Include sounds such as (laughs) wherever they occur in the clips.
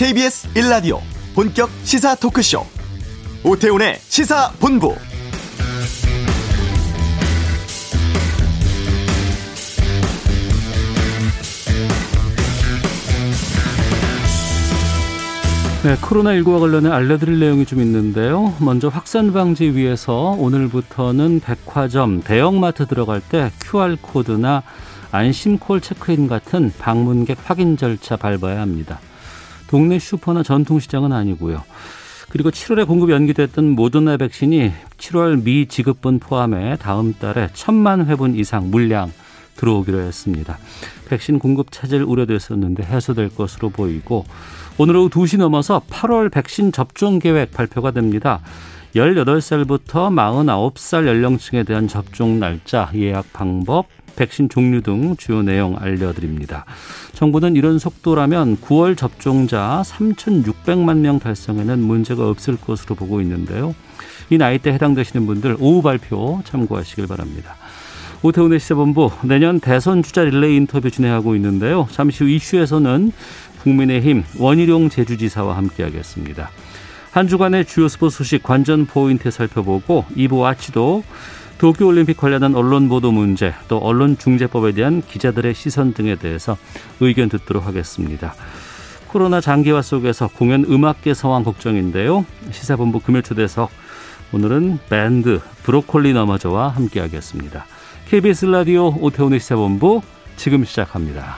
KBS 1라디오 본격 시사 토크쇼 오태훈의 시사본부 네, 코로나19와 관련해 알려드릴 내용이 좀 있는데요. 먼저 확산 방지 위해서 오늘부터는 백화점, 대형마트 들어갈 때 QR코드나 안심콜 체크인 같은 방문객 확인 절차 밟아야 합니다. 동네 슈퍼나 전통시장은 아니고요. 그리고 7월에 공급 연기됐던 모더나 백신이 7월 미 지급분 포함해 다음 달에 천만 회분 이상 물량 들어오기로 했습니다. 백신 공급 차질 우려됐었는데 해소될 것으로 보이고 오늘 오후 2시 넘어서 8월 백신 접종 계획 발표가 됩니다. 18살부터 49살 연령층에 대한 접종 날짜, 예약 방법, 백신 종류 등 주요 내용 알려드립니다. 정부는 이런 속도라면 9월 접종자 3,600만 명 달성에는 문제가 없을 것으로 보고 있는데요. 이 나이대 해당되시는 분들 오후 발표 참고하시길 바랍니다. 오태훈의 시사본부 내년 대선 주자 릴레이 인터뷰 진행하고 있는데요. 잠시 후 이슈에서는 국민의힘 원희룡 제주지사와 함께하겠습니다. 한 주간의 주요 스포츠 소식 관전 포인트 살펴보고 2부 아치도 도쿄올림픽 관련한 언론 보도 문제 또 언론중재법에 대한 기자들의 시선 등에 대해서 의견 듣도록 하겠습니다. 코로나 장기화 속에서 공연 음악계 상황 걱정인데요. 시사본부 금요초대석 오늘은 밴드 브로콜리 너머저와 함께하겠습니다. KBS 라디오 오태훈의 시사본부 지금 시작합니다.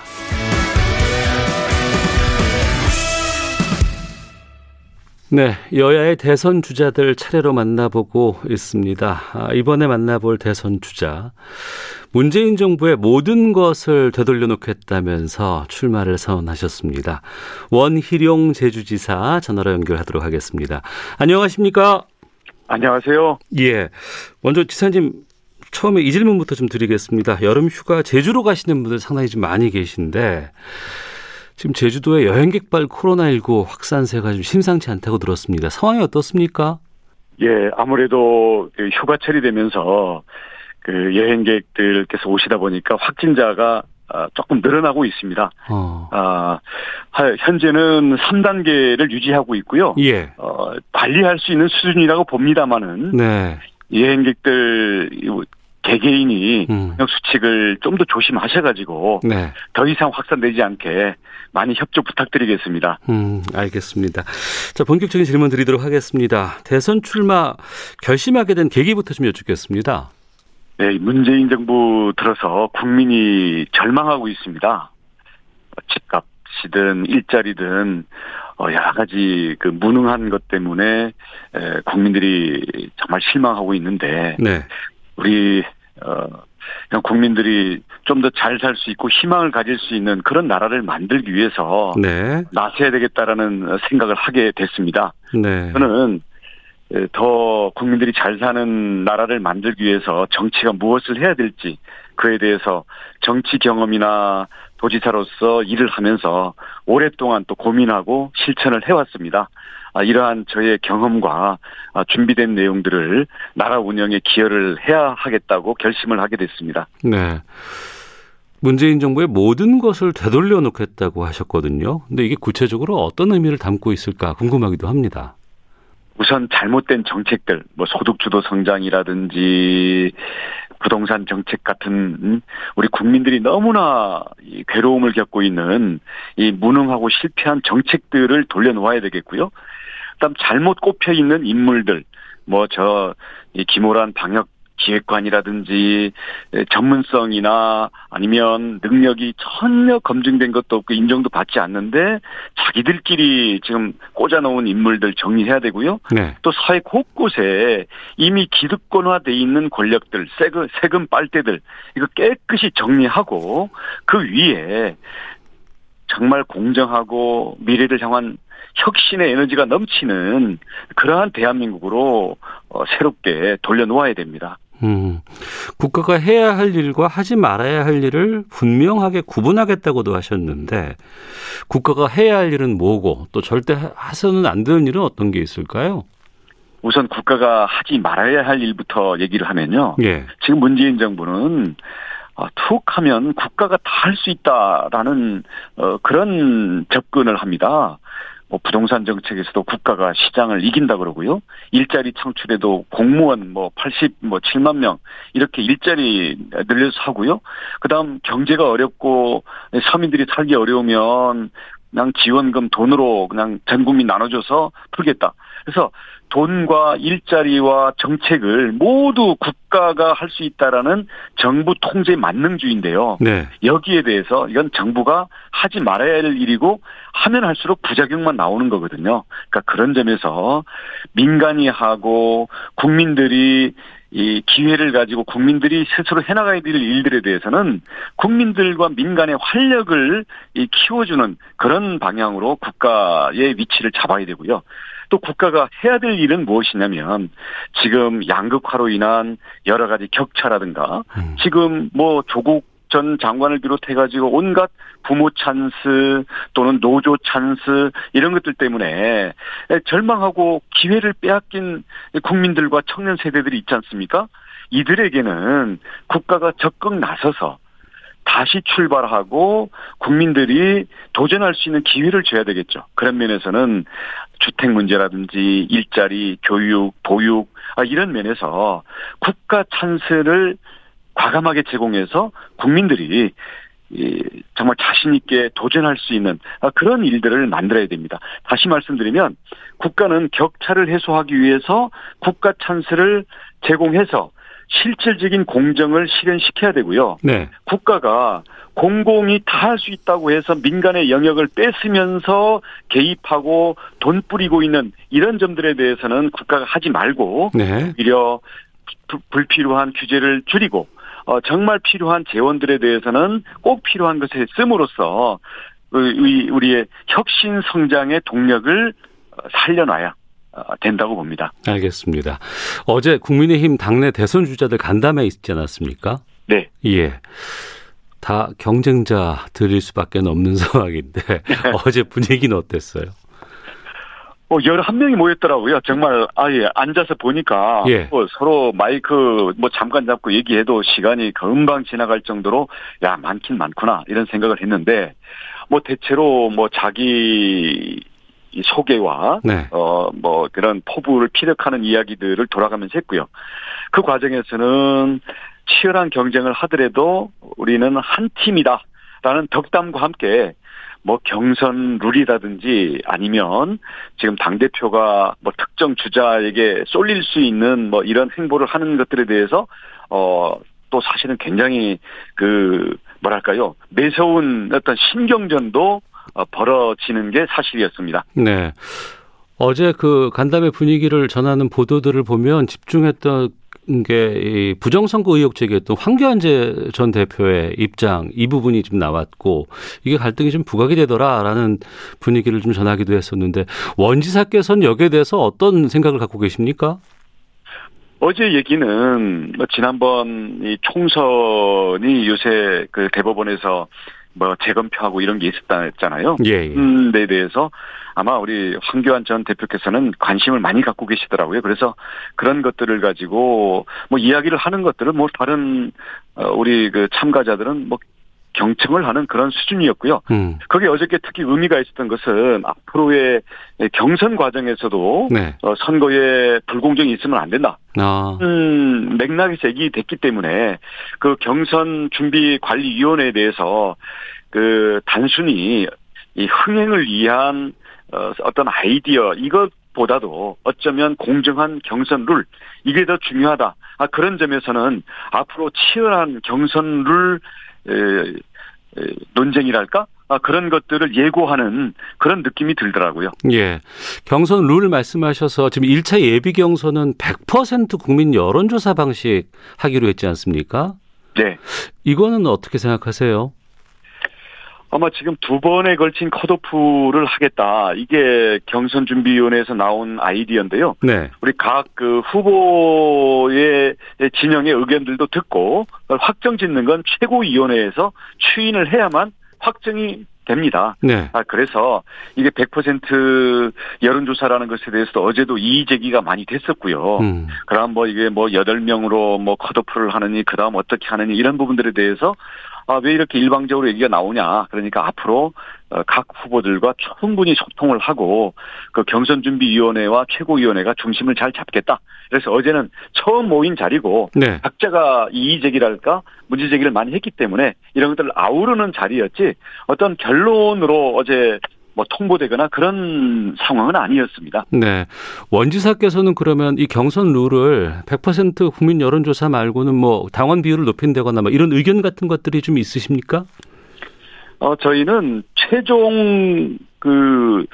네, 여야의 대선 주자들 차례로 만나보고 있습니다. 아, 이번에 만나볼 대선 주자. 문재인 정부의 모든 것을 되돌려 놓겠다면서 출마를 선언하셨습니다. 원희룡 제주지사 전화로 연결하도록 하겠습니다. 안녕하십니까? 안녕하세요. 예. 먼저 지사님 처음에 이 질문부터 좀 드리겠습니다. 여름 휴가 제주로 가시는 분들 상당히 좀 많이 계신데 지금 제주도의 여행객발 코로나19 확산세가 좀 심상치 않다고 들었습니다. 상황이 어떻습니까? 예, 아무래도 그 휴가철이 되면서 그 여행객들께서 오시다 보니까 확진자가 아, 조금 늘어나고 있습니다. 어. 아, 현재는 3단계를 유지하고 있고요. 예. 어, 관리할 수 있는 수준이라고 봅니다만은 네. 여행객들 개개인이 음. 수칙을 좀 더 조심하셔가지고 네. 더 이상 확산되지 않게 많이 협조 부탁드리겠습니다. 음, 알겠습니다. 자, 본격적인 질문 드리도록 하겠습니다. 대선 출마 결심하게 된 계기부터 좀 여쭙겠습니다. 네, 문재인 정부 들어서 국민이 절망하고 있습니다. 집값이든 일자리든 어, 여러 가지 그 무능한 것 때문에 국민들이 정말 실망하고 있는데 네. 우리 어 그냥 국민들이 좀 더 잘 살 수 있고 희망을 가질 수 있는 그런 나라를 만들기 위해서 네. 나서야 되겠다라는 생각을 하게 됐습니다. 네. 저는 더 국민들이 잘 사는 나라를 만들기 위해서 정치가 무엇을 해야 될지 그에 대해서 정치 경험이나 도지사로서 일을 하면서 오랫동안 또 고민하고 실천을 해왔습니다. 아, 이러한 저의 경험과 아, 준비된 내용들을 나라 운영에 기여를 해야 하겠다고 결심을 하게 됐습니다. 네. 문재인 정부의 모든 것을 되돌려 놓겠다고 하셨거든요. 근데 이게 구체적으로 어떤 의미를 담고 있을까 궁금하기도 합니다. 우선 잘못된 정책들, 뭐 소득주도 성장이라든지 부동산 정책 같은 우리 국민들이 너무나 괴로움을 겪고 있는 이 무능하고 실패한 정책들을 돌려놓아야 되겠고요. 그다음 잘못 꼽혀 있는 인물들 뭐 저 이 김호란 방역 기획관이라든지 전문성이나 아니면 능력이 전혀 검증된 것도 없고 인정도 받지 않는데 자기들끼리 지금 꽂아놓은 인물들 정리해야 되고요. 네. 또 사회 곳곳에 이미 기득권화돼 있는 권력들, 세금, 세금 빨대들 이거 깨끗이 정리하고 그 위에 정말 공정하고 미래를 향한 혁신의 에너지가 넘치는 그러한 대한민국으로 어, 새롭게 돌려놓아야 됩니다. 음, 국가가 해야 할 일과 하지 말아야 할 일을 분명하게 구분하겠다고도 하셨는데 국가가 해야 할 일은 뭐고 또 절대 해서는 안 되는 일은 어떤 게 있을까요? 우선 국가가 하지 말아야 할 일부터 얘기를 하면요. 예. 지금 문재인 정부는 어, 툭 하면 국가가 다 할 수 있다라는 어, 그런 접근을 합니다. 뭐 부동산 정책에서도 국가가 시장을 이긴다 그러고요. 일자리 창출에도 공무원 뭐 80, 뭐 7만 명 이렇게 일자리 늘려서 하고요. 그다음 경제가 어렵고 서민들이 살기 어려우면 그냥 지원금 돈으로 그냥 전 국민 나눠줘서 풀겠다. 그래서 돈과 일자리와 정책을 모두 국가가 할 수 있다라는 정부 통제 만능주의인데요. 네. 여기에 대해서 이건 정부가 하지 말아야 할 일이고 하면 할수록 부작용만 나오는 거거든요. 그러니까 그런 점에서 민간이 하고 국민들이 이 기회를 가지고 국민들이 스스로 해나가야 될 일들에 대해서는 국민들과 민간의 활력을 키워주는 그런 방향으로 국가의 위치를 잡아야 되고요. 또 국가가 해야 될 일은 무엇이냐면 지금 양극화로 인한 여러 가지 격차라든가 음. 지금 뭐 조국 전 장관을 비롯해가지고 온갖 부모 찬스 또는 노조 찬스 이런 것들 때문에 절망하고 기회를 빼앗긴 국민들과 청년 세대들이 있지 않습니까? 이들에게는 국가가 적극 나서서 다시 출발하고 국민들이 도전할 수 있는 기회를 줘야 되겠죠. 그런 면에서는 주택 문제라든지 일자리, 교육, 보육 아, 이런 면에서 국가 찬스를 과감하게 제공해서 국민들이 정말 자신 있게 도전할 수 있는 아, 그런 일들을 만들어야 됩니다. 다시 말씀드리면 국가는 격차를 해소하기 위해서 국가 찬스를 제공해서 실질적인 공정을 실현시켜야 되고요. 네. 국가가 공공이 다 할 수 있다고 해서 민간의 영역을 뺏으면서 개입하고 돈 뿌리고 있는 이런 점들에 대해서는 국가가 하지 말고 네. 오히려 불필요한 규제를 줄이고 어, 정말 필요한 재원들에 대해서는 꼭 필요한 것에 씀으로써 우리의 혁신 성장의 동력을 살려놔야 어, 된다고 봅니다. 알겠습니다. 어제 국민의힘 당내 대선 주자들 간담회 있지 않았습니까? 네. 예. 다 경쟁자 들일 수밖에 없는 (laughs) 상황인데 (laughs) 어제 분위기는 어땠어요? 뭐 열한 명이 모였더라고요. 정말 아예 앉아서 보니까 예. 뭐 서로 마이크 뭐 잠깐 잡고 얘기해도 시간이 금방 지나갈 정도로 야 많긴 많구나 이런 생각을 했는데 뭐 대체로 뭐 자기 소개와 네. 어뭐 그런 포부를 피력하는 이야기들을 돌아가면서 했고요. 그 과정에서는 치열한 경쟁을 하더라도 우리는 한 팀이다라는 덕담과 함께 뭐 경선 룰이라든지 아니면 지금 당 대표가 뭐 특정 주자에게 쏠릴 수 있는 뭐 이런 행보를 하는 것들에 대해서 어 또 사실은 굉장히 그 뭐랄까요 매서운 어떤 신경전도 어, 벌어지는 게 사실이었습니다. 네. 어제 그 간담회 분위기를 전하는 보도들을 보면 집중했던 게 부정선거 의혹 제기했던 황교안재 전 대표의 입장 이 부분이 좀 나왔고 이게 갈등이 좀 부각이 되더라라는 분위기를 좀 전하기도 했었는데 원지사께서는 여기에 대해서 어떤 생각을 갖고 계십니까? 어제 얘기는 뭐 지난번 이 총선이 요새 그 대법원에서 뭐 재검표하고 이런 게 있었잖아요. 예, 예. 음, 데 대해서 아마 우리 황교안 전 대표께서는 관심을 많이 갖고 계시더라고요. 그래서 그런 것들을 가지고 뭐 이야기를 하는 것들을 뭐 다른 어, 우리 그 참가자들은 뭐 경청을 하는 그런 수준이었고요. 음. 거기에 어저께 특히 의미가 있었던 것은 앞으로의 경선 과정에서도 네. 어, 선거에 불공정이 있으면 안 된다. 아. 음, 맥락이 제기됐기 때문에 그 경선 준비 관리 위원회에 대해서 그 단순히 이 흥행을 위한 어, 어떤 아이디어 이것 보다도 어쩌면 공정한 경선 룰 이게 더 중요하다. 아, 그런 점에서는 앞으로 치열한 경선 룰 논쟁이랄까? 아, 그런 것들을 예고하는 그런 느낌이 들더라고요. 예. 경선 룰 말씀하셔서 지금 1차 예비 경선은 100% 국민 여론조사 방식 하기로 했지 않습니까? 네. 이거는 어떻게 생각하세요? 아마 지금 두 번에 걸친 컷오프를 하겠다. 이게 경선 준비위원회에서 나온 아이디어인데요. 네. 우리 각 그 후보의 진영의 의견들도 듣고 확정 짓는 건 최고위원회에서 추인을 해야만 확정이 됩니다. 네. 아, 그래서 이게 100% 여론조사라는 것에 대해서도 어제도 이의 제기가 많이 됐었고요. 음. 그럼 뭐 이게 뭐 8명으로 뭐 컷오프를 하느니, 그 다음 어떻게 하느니 이런 부분들에 대해서 아, 왜 이렇게 일방적으로 얘기가 나오냐. 그러니까 앞으로 어, 각 후보들과 충분히 소통을 하고 그 경선준비위원회와 최고위원회가 중심을 잘 잡겠다. 그래서 어제는 처음 모인 자리고 네. 각자가 이의 제기랄까 문제 제기를 많이 했기 때문에 이런 것들을 아우르는 자리였지 어떤 결론으로 어제 뭐 통보되거나 그런 상황은 아니었습니다. 네. 원지사께서는 그러면 이 경선 룰을 100% 국민 여론조사 말고는 뭐 당원 비율을 높인다거나 뭐 이런 의견 같은 것들이 좀 있으십니까? 어, 저희는 최종 그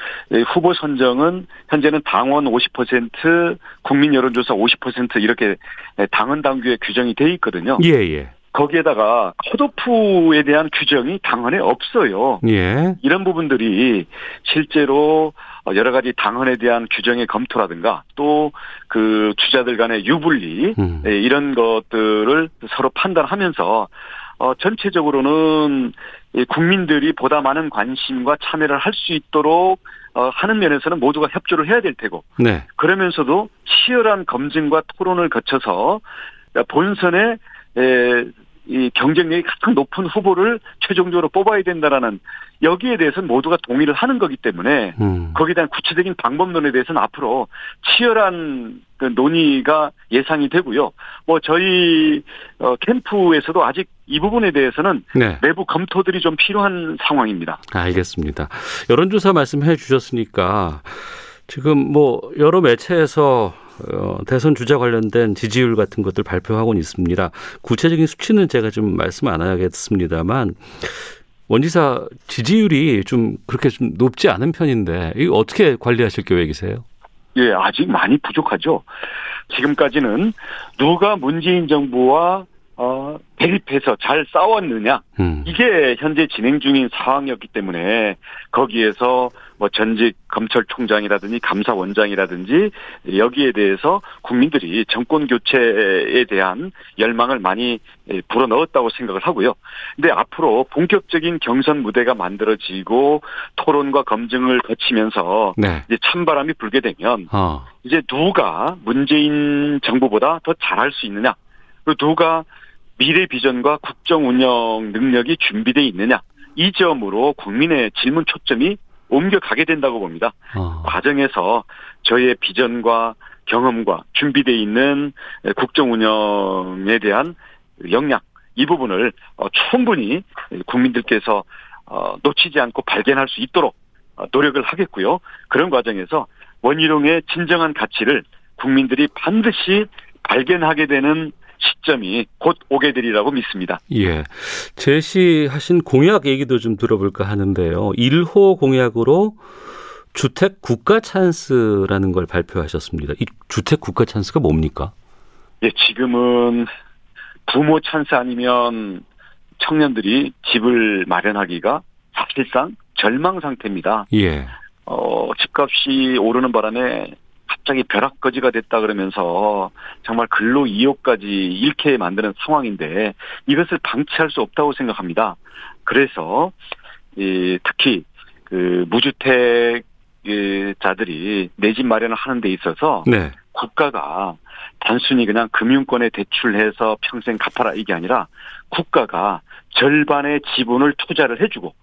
후보 선정은 현재는 당원 50% 국민 여론조사 50% 이렇게 당헌 당규에 규정이 돼 있거든요. 예, 예. 거기에다가 컷오프에 대한 규정이 당헌에 없어요. 예. 이런 부분들이 실제로 여러 가지 당헌에 대한 규정의 검토라든가 또 그 주자들 간의 유불리 음. 예, 이런 것들을 서로 판단하면서 어 전체적으로는 이 국민들이 보다 많은 관심과 참여를 할 수 있도록 어 하는 면에서는 모두가 협조를 해야 될 테고 네. 그러면서도 치열한 검증과 토론을 거쳐서 본선에 에, 이 경쟁력이 가장 높은 후보를 최종적으로 뽑아야 된다라는 여기에 대해서는 모두가 동의를 하는 거기 때문에 음. 거기에 대한 구체적인 방법론에 대해서는 앞으로 치열한 그 논의가 예상이 되고요. 뭐 저희 어, 캠프에서도 아직 이 부분에 대해서는 네. 내부 검토들이 좀 필요한 상황입니다. 알겠습니다. 여론조사 말씀해 주셨으니까 지금 뭐 여러 매체에서 어, 대선 주자 관련된 지지율 같은 것들 발표하고는 있습니다. 구체적인 수치는 제가 좀 말씀 안 하겠습니다만 원지사 지지율이 좀 그렇게 좀 높지 않은 편인데 이거 어떻게 관리하실 계획이세요? 예, 아직 많이 부족하죠. 지금까지는 누가 문재인 정부와 어, 대립해서 잘 싸웠느냐 음. 이게 현재 진행 중인 상황이었기 때문에 거기에서 뭐 전직 검찰총장이라든지 감사원장이라든지 여기에 대해서 국민들이 정권 교체에 대한 열망을 많이 불어넣었다고 생각을 하고요. 근데 앞으로 본격적인 경선 무대가 만들어지고 토론과 검증을 거치면서 네. 이제 찬바람이 불게 되면 어. 이제 누가 문재인 정부보다 더 잘할 수 있느냐, 그리고 누가 미래 비전과 국정 운영 능력이 준비되어 있느냐, 이 점으로 국민의 질문 초점이 옮겨가게 된다고 봅니다. 어. 과정에서 저희의 비전과 경험과 준비되어 있는 국정 운영에 대한 역량, 이 부분을 어, 충분히 국민들께서 어, 놓치지 않고 발견할 수 있도록 어, 노력을 하겠고요. 그런 과정에서 원희룡의 진정한 가치를 국민들이 반드시 발견하게 되는 시점이 곧 오게 되리라고 믿습니다. 예. 제시하신 공약 얘기도 좀 들어볼까 하는데요. 1호 공약으로 주택 국가 찬스라는 걸 발표하셨습니다. 이 주택 국가 찬스가 뭡니까? 예, 지금은 부모 찬스 아니면 청년들이 집을 마련하기가 사실상 절망 상태입니다. 예. 어, 집값이 오르는 바람에 갑자기 벼락거지가 됐다 그러면서 정말 근로 이용까지 잃게 만드는 상황인데 이것을 방치할 수 없다고 생각합니다. 그래서 이 특히 그 무주택 자들이 내 집 마련을 하는 데 있어서 네. 국가가 단순히 그냥 금융권에 대출해서 평생 갚아라 이게 아니라 국가가 절반의 지분을 투자를 해주고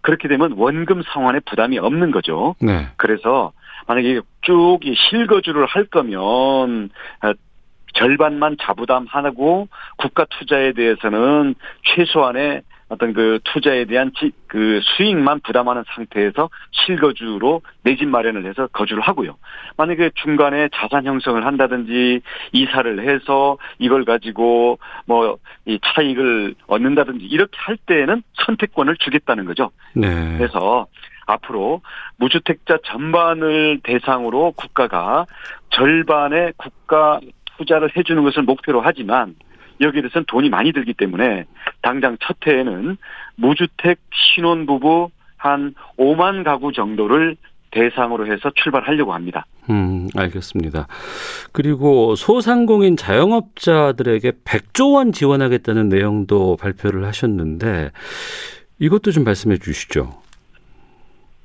그렇게 되면 원금 상환에 부담이 없는 거죠. 네. 그래서 만약에 쭉 실거주를 할 거면 절반만 자부담하고 국가 투자에 대해서는 최소한의 어떤 그 투자에 대한 지, 그 수익만 부담하는 상태에서 실거주로 내 집 마련을 해서 거주를 하고요. 만약에 중간에 자산 형성을 한다든지 이사를 해서 이걸 가지고 뭐 이 차익을 얻는다든지 이렇게 할 때에는 선택권을 주겠다는 거죠. 네. 그래서 앞으로 무주택자 전반을 대상으로 국가가 절반의 국가 투자를 해주는 것을 목표로 하지만 여기에 대해서는 돈이 많이 들기 때문에 당장 첫 해에는 무주택 신혼부부 한 5만 가구 정도를 대상으로 해서 출발하려고 합니다. 음, 알겠습니다. 그리고 소상공인 자영업자들에게 100조 원 지원하겠다는 내용도 발표를 하셨는데 이것도 좀 말씀해 주시죠.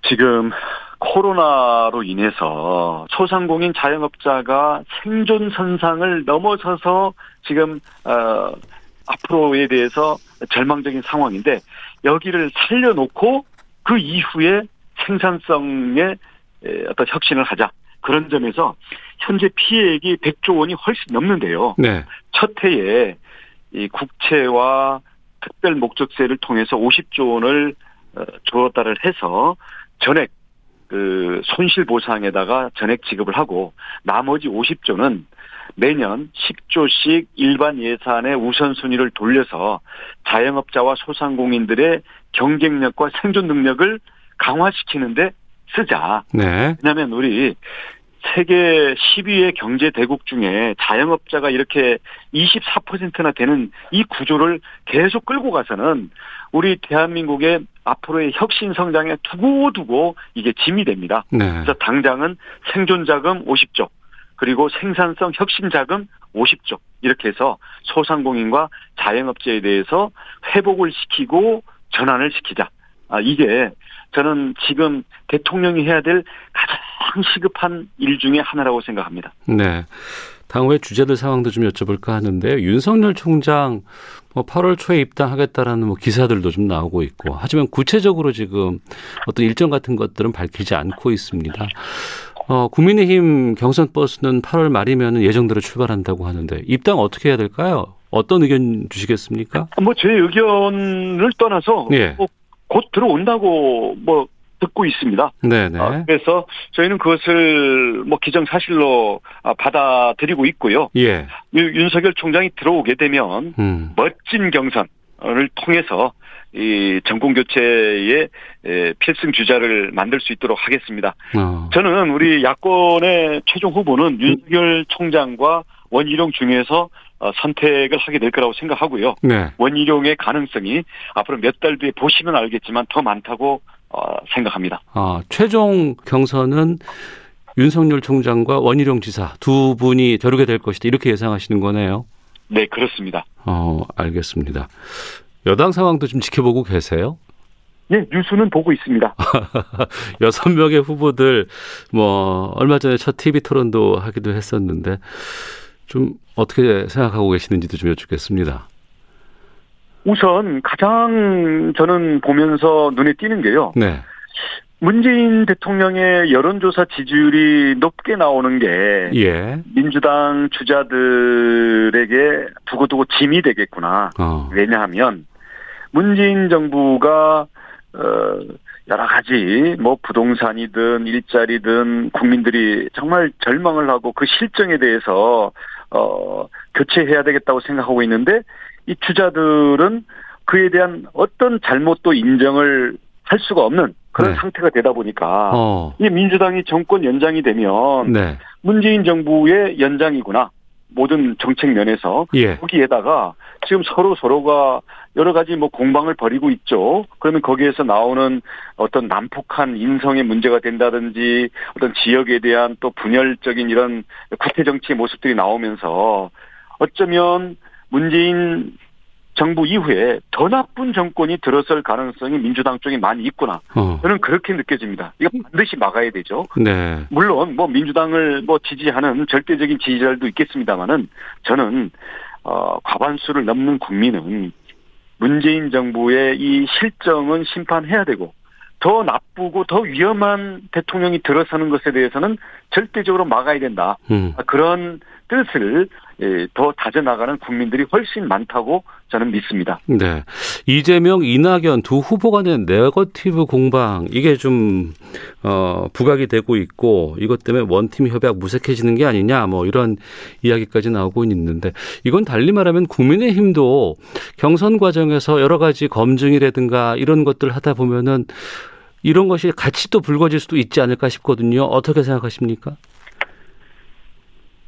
지금 코로나로 인해서 소상공인 자영업자가 생존 선상을 넘어서서 지금 어 앞으로에 대해서 절망적인 상황인데 여기를 살려놓고 그 이후에 생산성의 어떤 혁신을 하자. 그런 점에서 현재 피해액이 100조 원이 훨씬 넘는데요. 네. 첫 해에 이 국채와 특별 목적세를 통해서 50조 원을 어, 조달을 해서 전액 그 손실 보상에다가 전액 지급을 하고 나머지 50조는 매년 10조씩 일반 예산의 우선순위를 돌려서 자영업자와 소상공인들의 경쟁력과 생존 능력을 강화시키는데 쓰자. 네. 왜냐하면 우리 세계 10위의 경제 대국 중에 자영업자가 이렇게 24%나 되는 이 구조를 계속 끌고 가서는 우리 대한민국의 앞으로의 혁신 성장에 두고두고 이게 짐이 됩니다. 네. 그래서 당장은 생존 자금 50조, 그리고 생산성 혁신 자금 50조 이렇게 해서 소상공인과 자영업자에 대해서 회복을 시키고 전환을 시키자. 아, 이게 저는 지금 대통령이 해야 될 가장 시급한 일 중에 하나라고 생각합니다. 네. 당후의 주제들 상황도 좀 여쭤볼까 하는데 윤석열 총장 뭐 8월 초에 입당하겠다라는 뭐 기사들도 좀 나오고 있고 하지만 구체적으로 지금 어떤 일정 같은 것들은 밝히지 않고 있습니다. 어, 국민의힘 경선 버스는 8월 말이면 예정대로 출발한다고 하는데 입당 어떻게 해야 될까요? 어떤 의견 주시겠습니까? 뭐 제 의견을 떠나서 예. 뭐 곧 들어온다고 뭐 듣고 있습니다. 네네. 어, 그래서 저희는 그것을 뭐 기정사실로 아, 받아들이고 있고요. 예. 유- 윤석열 총장이 들어오게 되면 음. 멋진 경선을 통해서 이 정권 교체의 에, 필승 주자를 만들 수 있도록 하겠습니다. 어. 저는 우리 야권의 최종 후보는 윤석열 총장과 원희룡 중에서 어, 선택을 하게 될 거라고 생각하고요. 네. 원희룡의 가능성이 앞으로 몇 달 뒤에 보시면 알겠지만 더 많다고 어, 생각합니다. 아, 최종 경선은 윤석열 총장과 원희룡 지사 두 분이 겨루게 될 것이다. 이렇게 예상하시는 거네요. 네, 그렇습니다. 어, 알겠습니다. 여당 상황도 좀 지켜보고 계세요? 예, 뉴스는 보고 있습니다. (laughs) 여섯 명의 후보들 뭐 얼마 전에 첫 TV 토론도 하기도 했었는데 좀 어떻게 생각하고 계시는지도 좀 여쭙겠습니다. 우선 가장 저는 보면서 눈에 띄는 게요. 네. 문재인 대통령의 여론조사 지지율이 높게 나오는 게 예. 민주당 주자들에게 두고두고 짐이 되겠구나. 어. 왜냐하면 문재인 정부가 어 여러 가지 뭐 부동산이든 일자리든 국민들이 정말 절망을 하고 그 실정에 대해서 어 교체해야 되겠다고 생각하고 있는데 이 주자들은 그에 대한 어떤 잘못도 인정을 할 수가 없는 그런 네. 상태가 되다 보니까 어. 이 민주당이 정권 연장이 되면 네. 문재인 정부의 연장이구나. 모든 정책 면에서 예. 거기에다가 지금 서로 서로가 여러 가지 뭐 공방을 벌이고 있죠. 그러면 거기에서 나오는 어떤 난폭한 인성의 문제가 된다든지 어떤 지역에 대한 또 분열적인 이런 구태 정치의 모습들이 나오면서 어쩌면 문재인 정부 이후에 더 나쁜 정권이 들어설 가능성이 민주당 쪽에 많이 있구나. 어. 저는 그렇게 느껴집니다. 이거 반드시 막아야 되죠. 네. 물론 뭐 민주당을 뭐 지지하는 절대적인 지지자들도 있겠습니다만은 저는 어 과반수를 넘는 국민은 문재인 정부의 이 실정은 심판해야 되고 더 나쁘고 더 위험한 대통령이 들어서는 것에 대해서는 절대적으로 막아야 된다. 음. 그런 뜻을 예, 더 다져나가는 국민들이 훨씬 많다고 저는 믿습니다. 네. 이재명, 이낙연 두 후보 간의 네거티브 공방 이게 좀 어, 부각이 되고 있고 이것 때문에 원팀 협약 무색해지는 게 아니냐 뭐 이런 이야기까지 나오고 있는데 이건 달리 말하면 국민의힘도 경선 과정에서 여러 가지 검증이라든가 이런 것들 하다 보면은 이런 것이 같이 또 불거질 수도 있지 않을까 싶거든요. 어떻게 생각하십니까?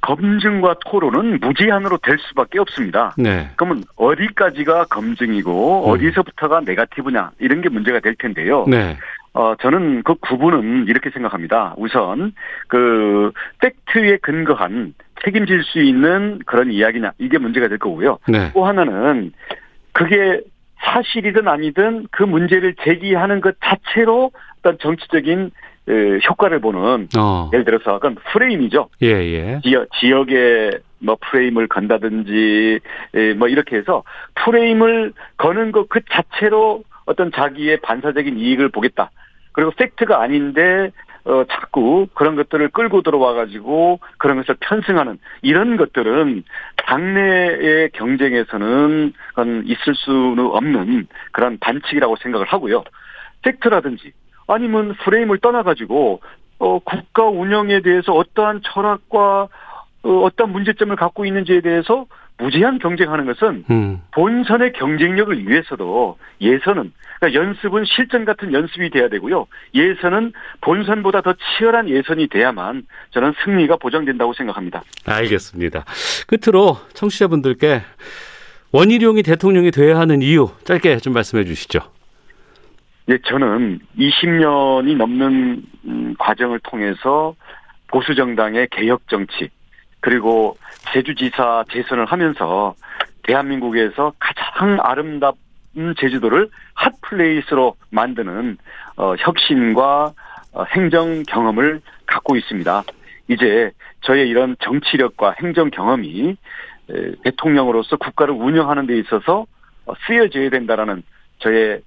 검증과 토론은 무제한으로 될 수밖에 없습니다. 네. 그러면 어디까지가 검증이고 음. 어디서부터가 네가티브냐 이런 게 문제가 될 텐데요. 네. 어 저는 그 구분은 이렇게 생각합니다. 우선 그 팩트에 근거한 책임질 수 있는 그런 이야기냐 이게 문제가 될 거고요. 네. 또 하나는 그게 사실이든 아니든 그 문제를 제기하는 것 자체로 어떤 정치적인 에, 효과를 보는 어. 예를 들어서 그건 프레임이죠. 예, 예. 지역 지역의 뭐 프레임을 건다든지 예, 뭐 이렇게 해서 프레임을 거는 것 그 자체로 어떤 자기의 반사적인 이익을 보겠다. 그리고 팩트가 아닌데 어, 자꾸 그런 것들을 끌고 들어와 가지고 그런 것을 편승하는 이런 것들은 당내의 경쟁에서는 있을 수는 없는 그런 반칙이라고 생각을 하고요. 팩트라든지 아니면 프레임을 떠나 가지고 어, 국가 운영에 대해서 어떠한 철학과 어, 어떤 문제점을 갖고 있는지에 대해서 무제한 경쟁하는 것은 음. 본선의 경쟁력을 위해서도 예선은 그러니까 연습은 실전 같은 연습이 돼야 되고요. 예선은 본선보다 더 치열한 예선이 돼야만 저는 승리가 보장된다고 생각합니다. 알겠습니다. 끝으로 청취자분들께 원희룡이 대통령이 돼야 하는 이유 짧게 좀 말씀해 주시죠. 예, 저는 20년이 넘는 음, 과정을 통해서 보수 정당의 개혁 정치 그리고 제주지사 재선을 하면서 대한민국에서 가장 아름답은 제주도를 핫플레이스로 만드는 어, 혁신과 어, 행정 경험을 갖고 있습니다. 이제 저의 이런 정치력과 행정 경험이 에, 대통령으로서 국가를 운영하는 데 있어서 어, 쓰여져야 된다라는 저의 에,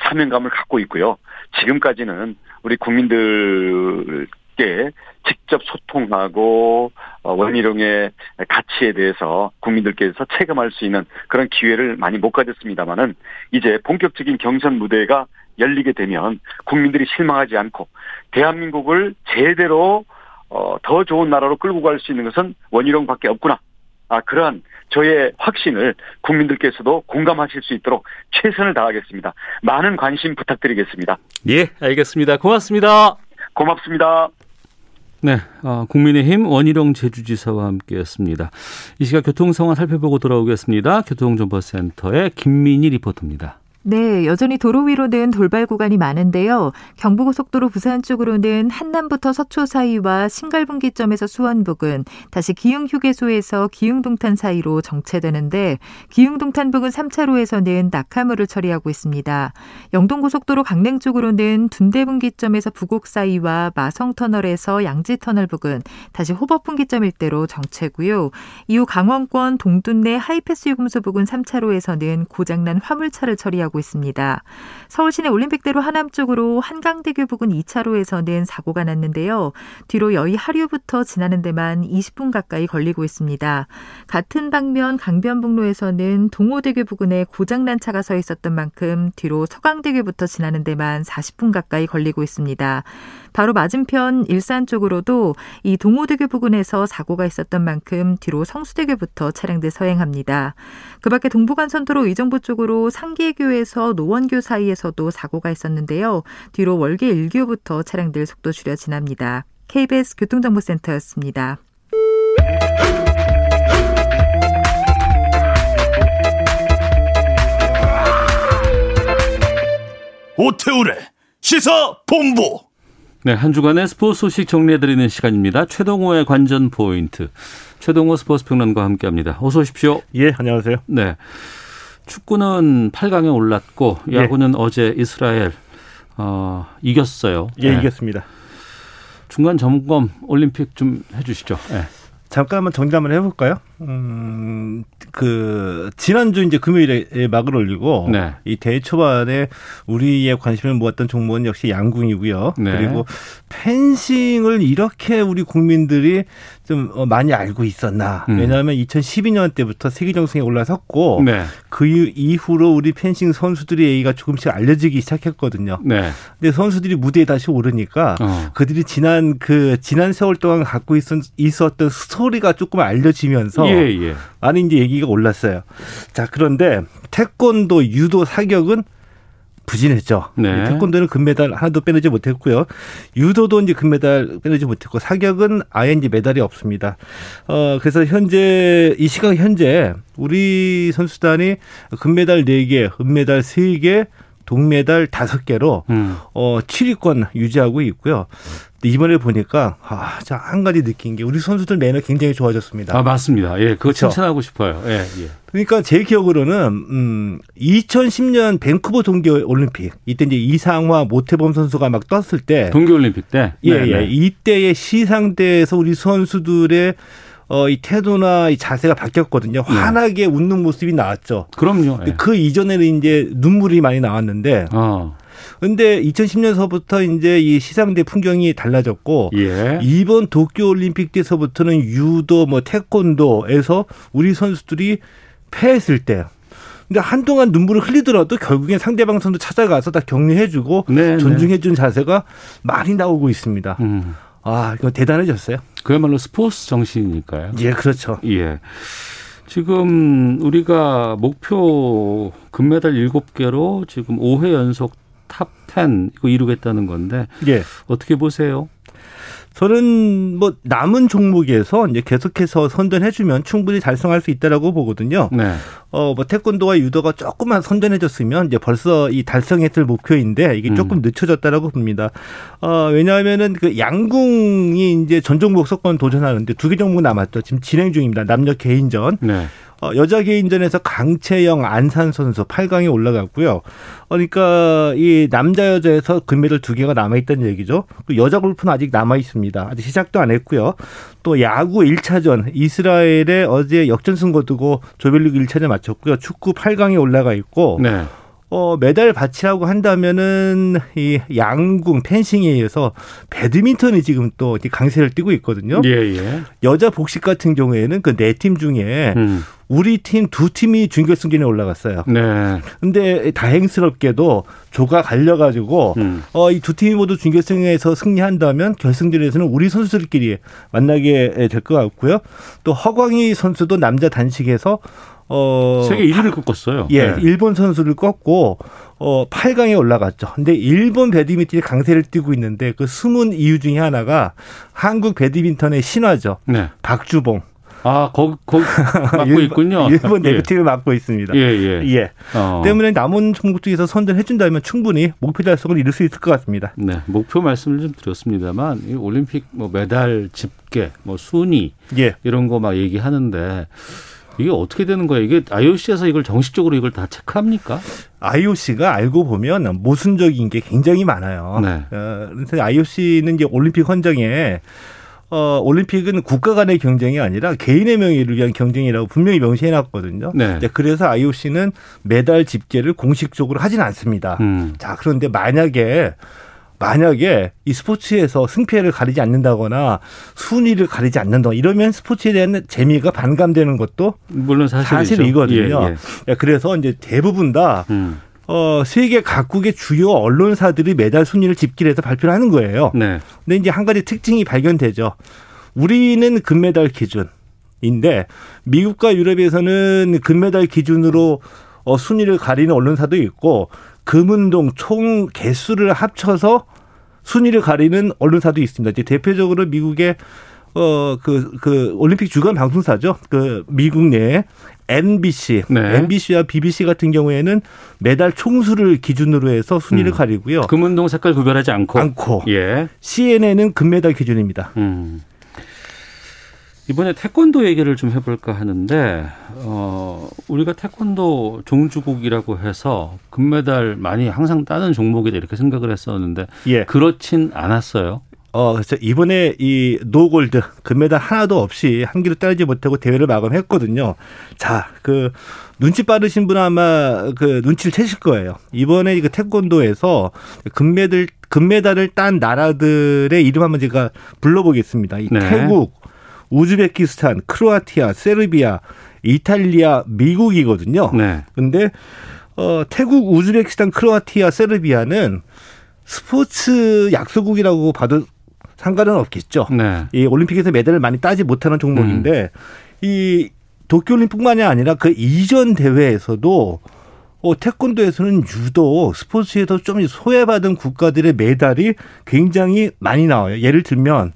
사명감을 갖고 있고요. 지금까지는 우리 국민들 게 직접 소통하고 어, 원희룡의 가치에 대해서 국민들께서 체감할 수 있는 그런 기회를 많이 못 가졌습니다만은 이제 본격적인 경선 무대가 열리게 되면 국민들이 실망하지 않고 대한민국을 제대로 어, 더 좋은 나라로 끌고 갈 수 있는 것은 원희룡밖에 없구나. 아, 그러한 저의 확신을 국민들께서도 공감하실 수 있도록 최선을 다하겠습니다. 많은 관심 부탁드리겠습니다. 예, 알겠습니다. 고맙습니다. 고맙습니다. 네, 어, 국민의힘 원희룡 제주지사와 함께했습니다. 이 시각 교통 상황 살펴보고 돌아오겠습니다. 교통정보센터의 김민희 리포터입니다. 네, 여전히 도로 위로는 돌발 구간이 많은데요. 경부고속도로 부산 쪽으로는 한남부터 서초 사이와 신갈분기점에서 수원 부근, 다시 기흥 휴게소에서 기흥 동탄 사이로 정체되는데 기흥 동탄 부근 3차로에서는 낙하물을 처리하고 있습니다. 영동고속도로 강릉 쪽으로는 둔대분기점에서 부곡 사이와 마성터널에서 양지터널 부근, 다시 호법분기점 일대로 정체고요. 이후 강원권 동둔내 하이패스 요금소 부근 3차로에서는 고장난 화물차를 처리하고 나고 있습니다. 서울시내 올림픽대로 하남 쪽으로 한강대교 부근 2차로에서는 사고가 났는데요. 뒤로 여의 하류부터 지나는 데만 20분 가까이 걸리고 있습니다. 같은 방면 강변북로에서는 동호대교 부근에 고장난 차가 서 있었던 만큼 뒤로 서강대교부터 지나는 데만 40분 가까이 걸리고 있습니다. 바로 맞은편 일산 쪽으로도 이 동호대교 부근에서 사고가 있었던 만큼 뒤로 성수대교부터 차량들 서행합니다. 그 밖에 동부간선도로 의정부 쪽으로 상계교에서 노원교 사이에서도 사고가 있었는데요. 뒤로 월계 1교부터 차량들 속도 줄여 지납니다. KBS 교통정보센터였습니다. 오태우래 시사 본부 네, 한 주간의 스포츠 소식 정리해드리는 시간입니다. 최동호의 관전 포인트. 최동호 스포츠 평론가와 함께합니다. 어서 오십시오. 예, 안녕하세요. 네, 축구는 8강에 올랐고 예. 야구는 예. 어제 이스라엘 어, 이겼어요. 예, 네. 이겼습니다. 중간 점검 올림픽 좀 해주시죠. 네. 잠깐만 정리한번 해볼까요? 음, 그, 지난주 이제 금요일에 막을 올리고, 네. 이 대회 초반에 우리의 관심을 모았던 종목은 역시 양궁이고요. 네. 그리고 펜싱을 이렇게 우리 국민들이 좀 어, 많이 알고 있었나. 음. 왜냐하면 2012년 때부터 세계 정상에 올라섰고, 네. 그 이후로 우리 펜싱 선수들의 얘기가 조금씩 알려지기 시작했거든요. 네. 근데 선수들이 무대에 다시 오르니까 어. 그들이 지난 그, 지난 세월 동안 갖고 있었, 있었던 스토리가 조금 알려지면서 예, 예. 많이 이제 얘기가 올랐어요. 자, 그런데 태권도, 유도, 사격은 부진했죠. 네. 태권도는 금메달 하나도 빼내지 못했고요. 유도도 이제 금메달 빼내지 못했고 사격은 아예 이제 메달이 없습니다. 어 그래서 현재 이 시각 현재 우리 선수단이 금메달 4개, 은메달 3개, 동메달 5개로 음. 어 7위권 유지하고 있고요. 이번에 보니까 아, 한 가지 느낀 게 우리 선수들 매너 굉장히 좋아졌습니다. 아 맞습니다. 예, 그거 그렇죠? 칭찬하고 싶어요. 예, 예. 그러니까 제 기억으로는 음 2010년 밴쿠버 동계 올림픽 이때 이제 이상화 모태범 선수가 막 떴을 때 동계 올림픽 때 예, 네, 예. 네. 이때의 시상대에서 우리 선수들의 어, 이 태도나 이 자세가 바뀌었거든요. 네. 환하게 웃는 모습이 나왔죠. 그럼요. 네. 그 이전에는 이제 눈물이 많이 나왔는데. 어. 근데 2010년서부터 이제 이 시상대 풍경이 달라졌고 예. 이번 도쿄 올림픽 때서부터는 유도 뭐 태권도에서 우리 선수들이 패했을 때 근데 한동안 눈물을 흘리더라도 결국엔 상대방 선수 찾아가서 다 격려해주고 네, 네. 존중해주는 자세가 많이 나오고 있습니다. 음. 아, 이거 대단해졌어요. 그야말로 스포츠 정신이니까요. 예, 그렇죠. 예. 지금 우리가 목표 금메달 7개로 지금 5회 연속 top 10 이거 이루겠다는 건데 예. 어떻게 보세요? 저는 뭐 남은 종목에서 이제 계속해서 선전해주면 충분히 달성할 수 있다라고 보거든요. 네. 어, 뭐 태권도와 유도가 조금만 선전해줬으면 이제 벌써 이 달성했을 목표인데 이게 음. 조금 음. 늦춰졌다라고 봅니다. 어, 왜냐하면은 그 양궁이 이제 전 종목 석권 도전하는데 두 개 종목 남았죠. 지금 진행 중입니다. 남녀 개인전. 네. 어, 여자 개인전에서 강채영, 안산 선수 8강에 올라갔고요. 그러니까 이 남자 여자에서 금메달 두 개가 남아 있다는 얘기죠. 그 여자 골프는 아직 남아 있습니다. 아직 시작도 안 했고요. 또 야구 1차전 이스라엘에 어제 역전승 거두고 조별리그 1차전 마쳤고요. 축구 8강에 올라가 있고 네. 어, 메달 바치라고 한다면은 이 양궁, 펜싱에 의해서 배드민턴이 지금 또 강세를 띠고 있거든요. 예, 예. 여자 복식 같은 경우에는 그 네 팀 중에 음. 우리 팀 두 팀이 준결승전에 올라갔어요. 네. 근데 다행스럽게도 조가 갈려가지고 음. 어, 이 두 팀이 모두 준결승에서 승리한다면 결승전에서는 우리 선수들끼리 만나게 될 것 같고요. 또 허광희 선수도 남자 단식에서 어 세계 1위를 꺾었어요. 예, 네. 일본 선수를 꺾고 어 8강에 올라갔죠. 근데 일본 배드민턴이 강세를 띠고 있는데 그 숨은 이유 중에 하나가 한국 배드민턴의 신화죠. 네. 박주봉. 아, 거기, 거기 (laughs) 맡고 있군요. 일본 대표팀을 예. 맡고 있습니다. 예, 예. 예. 어. 때문에 남은 종목 중에서 선전해준다면 충분히 목표 달성을 이룰 수 있을 것 같습니다. 네, 목표 말씀을 좀 드렸습니다만, 이 올림픽 뭐 메달 집계, 뭐 순위, 예. 이런 거 막 얘기하는데, 이게 어떻게 되는 거예요? 이게 IOC에서 이걸 정식적으로 이걸 다 체크합니까? IOC가 알고 보면 모순적인 게 굉장히 많아요. 네. 어, 그래서 IOC는 이제 올림픽 헌정에 어, 올림픽은 국가 간의 경쟁이 아니라 개인의 명예를 위한 경쟁이라고 분명히 명시해 놨거든요. 네. 그래서 IOC는 메달 집계를 공식적으로 하진 않습니다. 음. 자, 그런데 만약에 만약에 이 스포츠에서 승패를 가리지 않는다거나 순위를 가리지 않는다 이러면 스포츠에 대한 재미가 반감되는 것도 물론 사실이거든요. 예, 예. 그래서 이제 대부분 다 음. 어, 세계 각국의 주요 언론사들이 매달 순위를 집계해서 발표를 하는 거예요. 네. 근데 이제 한 가지 특징이 발견되죠. 우리는 금메달 기준인데 미국과 유럽에서는 금메달 기준으로 어, 순위를 가리는 언론사도 있고 금운동 총 개수를 합쳐서 순위를 가리는 언론사도 있습니다. 이제 대표적으로 미국의 어, 그, 그, 올림픽 주간 방송사죠. 그, 미국 내 NBC, 네. MBC와 BBC 같은 경우에는 매달 총수를 기준으로 해서 순위를 음. 가리고요. 금운동 색깔 구별하지 않고. 않고. 예. CNN은 금메달 기준입니다. 음. 이번에 태권도 얘기를 좀 해볼까 하는데 어 우리가 태권도 종주국이라고 해서 금메달 많이 항상 따는 종목이다 이렇게 생각을 했었는데 예. 그렇진 않았어요. 어, 그래서 이번에 이 노골드 금메달 하나도 없이 한 기로 따르지 못하고 대회를 마감했거든요. 자, 그 눈치 빠르신 분은 아마 그 눈치를 채실 거예요. 이번에 그 태권도에서 금메달 금메달을 딴 나라들의 이름 한번 제가 불러보겠습니다. 이 네. 태국, 우즈베키스탄, 크로아티아, 세르비아, 이탈리아, 미국이거든요. 네. 근데 어 태국, 우즈베키스탄, 크로아티아, 세르비아는 스포츠 약소국이라고 봐도 상관은 없겠죠. 네. 이 올림픽에서 메달을 많이 따지 못하는 종목인데 음. 이 도쿄올림픽뿐만이 아니라 그 이전 대회에서도 어, 태권도에서는 유도 스포츠에서 좀 소외받은 국가들의 메달이 굉장히 많이 나와요. 예를 들면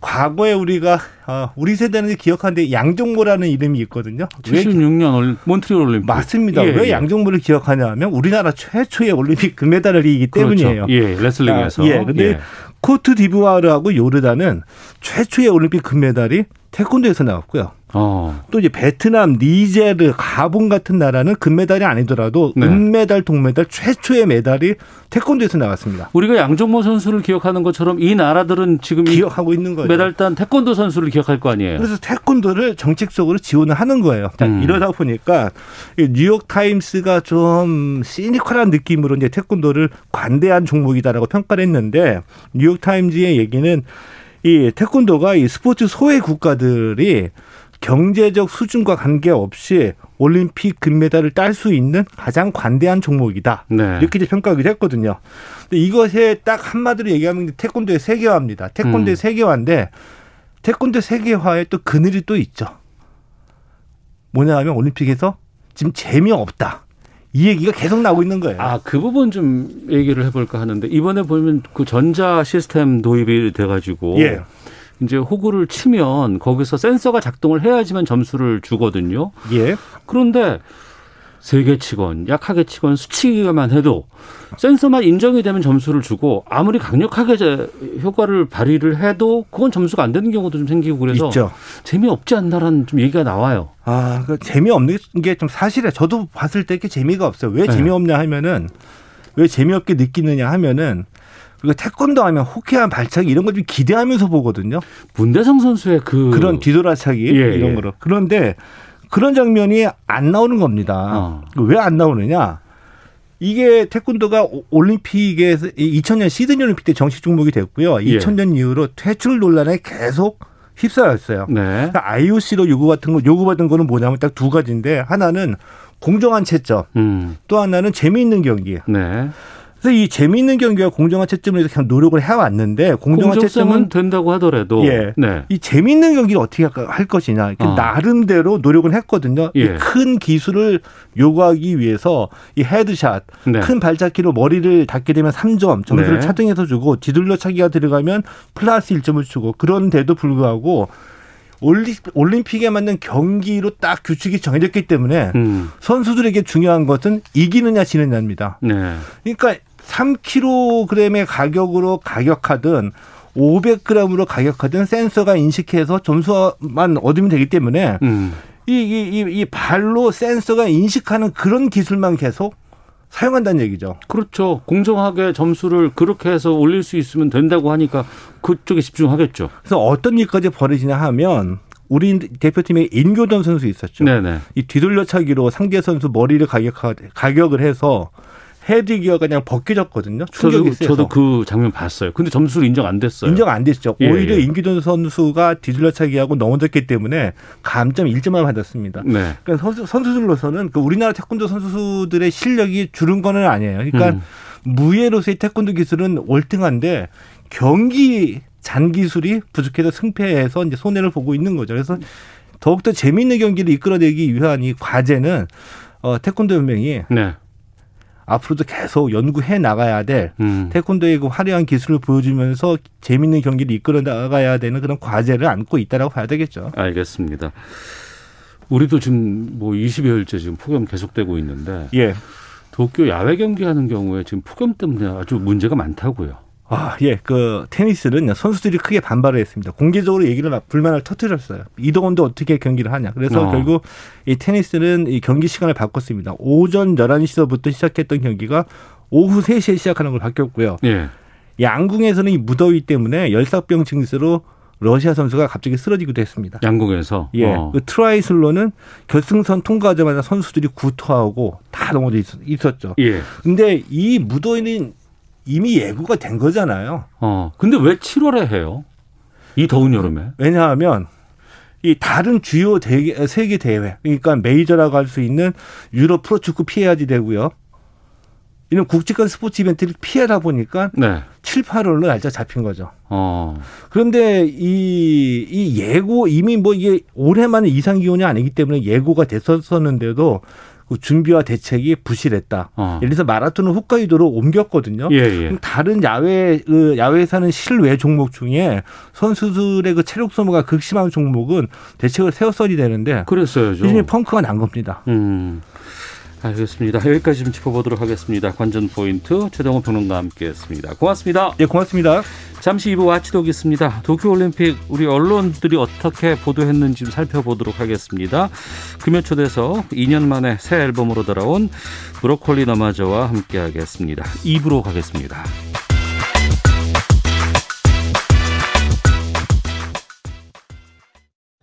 과거에 우리가 어, 우리 세대는 기억하는데 양정모라는 이름이 있거든요. 76년 몬트리올 올림픽. 맞습니다. 예, 왜 예. 양정모를 기억하냐면 우리나라 최초의 올림픽 금메달을 이기기 그렇죠. 때문이에요. 예, 레슬링에서. 아, 예, 근데 예. 코트 디부아르하고 요르단은 최초의 올림픽 금메달이 태권도에서 나왔고요. 어. 또 이제 베트남, 니제르, 가본 같은 나라는 금메달이 아니더라도 네. 은메달, 동메달 최초의 메달이 태권도에서 나왔습니다. 우리가 양정모 선수를 기억하는 것처럼 이 나라들은 지금 기억하고 있는 거죠. 메달 딴 태권도 선수를 기억 할 거 아니에요. 그래서 태권도를 정책적으로 지원을 하는 거예요. 자, 음. 이러다 보니까 뉴욕 타임스가 좀 시니컬한 느낌으로 이제 태권도를 관대한 종목이다라고 평가를 했는데 뉴욕 타임즈의 얘기는 이 태권도가 이 스포츠 소외 국가들이 경제적 수준과 관계없이 올림픽 금메달을 딸 수 있는 가장 관대한 종목이다. 네. 이렇게 이제 평가하기도 했거든요. 근데 이것에 딱 한마디로 얘기하면 태권도의 세계화입니다. 태권도의 음. 세계화인데 태권도 세계화에 또 그늘이 또 있죠. 뭐냐 하면 올림픽에서 지금 재미없다. 이 얘기가 계속 나오고 있는 거예요. 아, 그 부분 좀 얘기를 해볼까 하는데 이번에 보면 그 전자 시스템 도입이 돼가지고 예. 이제 호구를 치면 거기서 센서가 작동을 해야지만 점수를 주거든요. 예. 그런데 세게 치건 약하게 치건 수치기만 해도 센서만 인정이 되면 점수를 주고 아무리 강력하게 효과를 발휘를 해도 그건 점수가 안 되는 경우도 좀 생기고 그래서 있죠. 재미없지 않나라는 좀 얘기가 나와요. 아, 그 재미없는 게 좀 사실이에요. 저도 봤을 때 이렇게 재미가 없어요. 왜 네. 재미없냐 하면은 왜 재미없게 느끼느냐 하면은 그리고 태권도 하면 호쾌한 발차기 이런 걸 좀 기대하면서 보거든요. 문대성 선수의 그 그런 뒤돌아차기 예, 이런 예. 거로. 그런데 그런 장면이 안 나오는 겁니다. 어. 왜안 나오느냐? 이게 태권도가 올림픽에서 2000년 시드니 올림픽 때 정식 종목이 됐고요. 예. 2000년 이후로 퇴출 논란에 계속 휩싸였어요. 네. 그러니까 IOC로 요구 같은 거 요구받은 거는 뭐냐면 딱 두 가지인데 하나는 공정한 채점, 음. 또 하나는 재미있는 경기. 네. 그래서 이 재미있는 경기와 공정한 채점을 위해서 그냥 노력을 해왔는데 공정한 채점은 된다고 하더라도 예, 네. 이 재미있는 경기를 어떻게 할 것이냐 어. 나름대로 노력을 했거든요. 예. 큰 기술을 요구하기 위해서 이 headshot 네. 큰 발차기로 머리를 닿게 되면 3점 점수를 네. 차등해서 주고 뒤돌려 차기가 들어가면 플러스 1점을 주고 그런데도 불구하고 올림픽에 맞는 경기로 딱 규칙이 정해졌기 때문에 음. 선수들에게 중요한 것은 이기느냐 지느냐입니다. 네. 그러니까 3kg의 가격으로 가격하든 500g으로 가격하든 센서가 인식해서 점수만 얻으면 되기 때문에 음. 이, 이, 이, 이 발로 센서가 인식하는 그런 기술만 계속 사용한다는 얘기죠. 그렇죠. 공정하게 점수를 그렇게 해서 올릴 수 있으면 된다고 하니까 그쪽에 집중하겠죠. 그래서 어떤 일까지 벌어지냐 하면 우리 대표팀에 인교던 선수 있었죠. 네네. 이 뒤돌려차기로 상대 선수 머리를 가격 가격을 해서 헤드기어가 그냥 벗겨졌거든요. 충격이 저도, 저도 그 장면 봤어요. 근데 점수를 인정 안 됐어요. 인정 안 됐죠. 예, 오히려 예. 임기돈 선수가 뒤돌려차기하고 넘어졌기 때문에 감점 1점만 받았습니다. 네. 그러니까 선수, 선수들로서는 그 우리나라 태권도 선수들의 실력이 줄은 거는 아니에요. 그러니까 음. 무예로서의 태권도 기술은 월등한데 경기 잔 기술이 부족해서 승패에서 이제 손해를 보고 있는 거죠. 그래서 더욱더 재미있는 경기를 이끌어내기 위한 이 과제는 어, 태권도 연맹이 네. 앞으로도 계속 연구해 나가야 될 음. 태권도의 그 화려한 기술을 보여주면서 재밌는 경기를 이끌어 나가야 되는 그런 과제를 안고 있다라고 봐야 되겠죠. 알겠습니다. 우리도 지금 뭐 20여일째 지금 폭염 계속되고 있는데 예. 도쿄 야외 경기하는 경우에 지금 폭염 때문에 아주 문제가 많다고요. 아, 예. 그 테니스는 선수들이 크게 반발을 했습니다. 공개적으로 얘기를 불만을 터뜨렸어요. 이동원도 어떻게 경기를 하냐. 그래서 어. 결국 이 테니스는 이 경기 시간을 바꿨습니다. 오전 11시서부터 시작했던 경기가 오후 3시에 시작하는 걸 바뀌었고요. 예. 양궁에서는 이 무더위 때문에 열사병 증세로 러시아 선수가 갑자기 쓰러지기도 했습니다. 양궁에서 예, 어. 그 트라이슬로는 결승선 통과하자마자 선수들이 구토하고 다 넘어져 있 었죠. 예. 근데 이 무더위는 이미 예고가 된 거잖아요. 어. 근데 왜 7월에 해요? 이 더운 여름에? 왜냐하면 이 다른 주요 대, 세계 대회, 그러니까 메이저라고 할 수 있는 유럽 프로축구 피해야지 되고요. 이런 국제권 스포츠 이벤트를 피하다 보니까 네. 7, 8월로 날짜 잡힌 거죠. 어. 그런데 이, 이 예고 이미 뭐 이게 올해만에 이상 기온이 아니기 때문에 예고가 됐었었는데도 그 준비와 대책이 부실했다. 어. 예를 들어서 마라톤을 홋카이도로 옮겼거든요. 예, 예. 다른 야외 그 야외에 사는 실외 종목 중에 선수들의 그 체력 소모가 극심한 종목은 대책을 세웠어야 되는데 그랬어야죠. 이제 펑크가 난 겁니다. 음. 알겠습니다. 여기까지 좀 짚어보도록 하겠습니다. 관전 포인트 최동호 평론가와 함께했습니다. 고맙습니다. 네, 고맙습니다. 잠시 2부 Watchdog 있습니다. 도쿄올림픽 우리 언론들이 어떻게 보도했는지 좀 살펴보도록 하겠습니다. 금요 초대서 2년 만에 새 앨범으로 돌아온 브로콜리 너마저와 함께하겠습니다. 2부로 가겠습니다.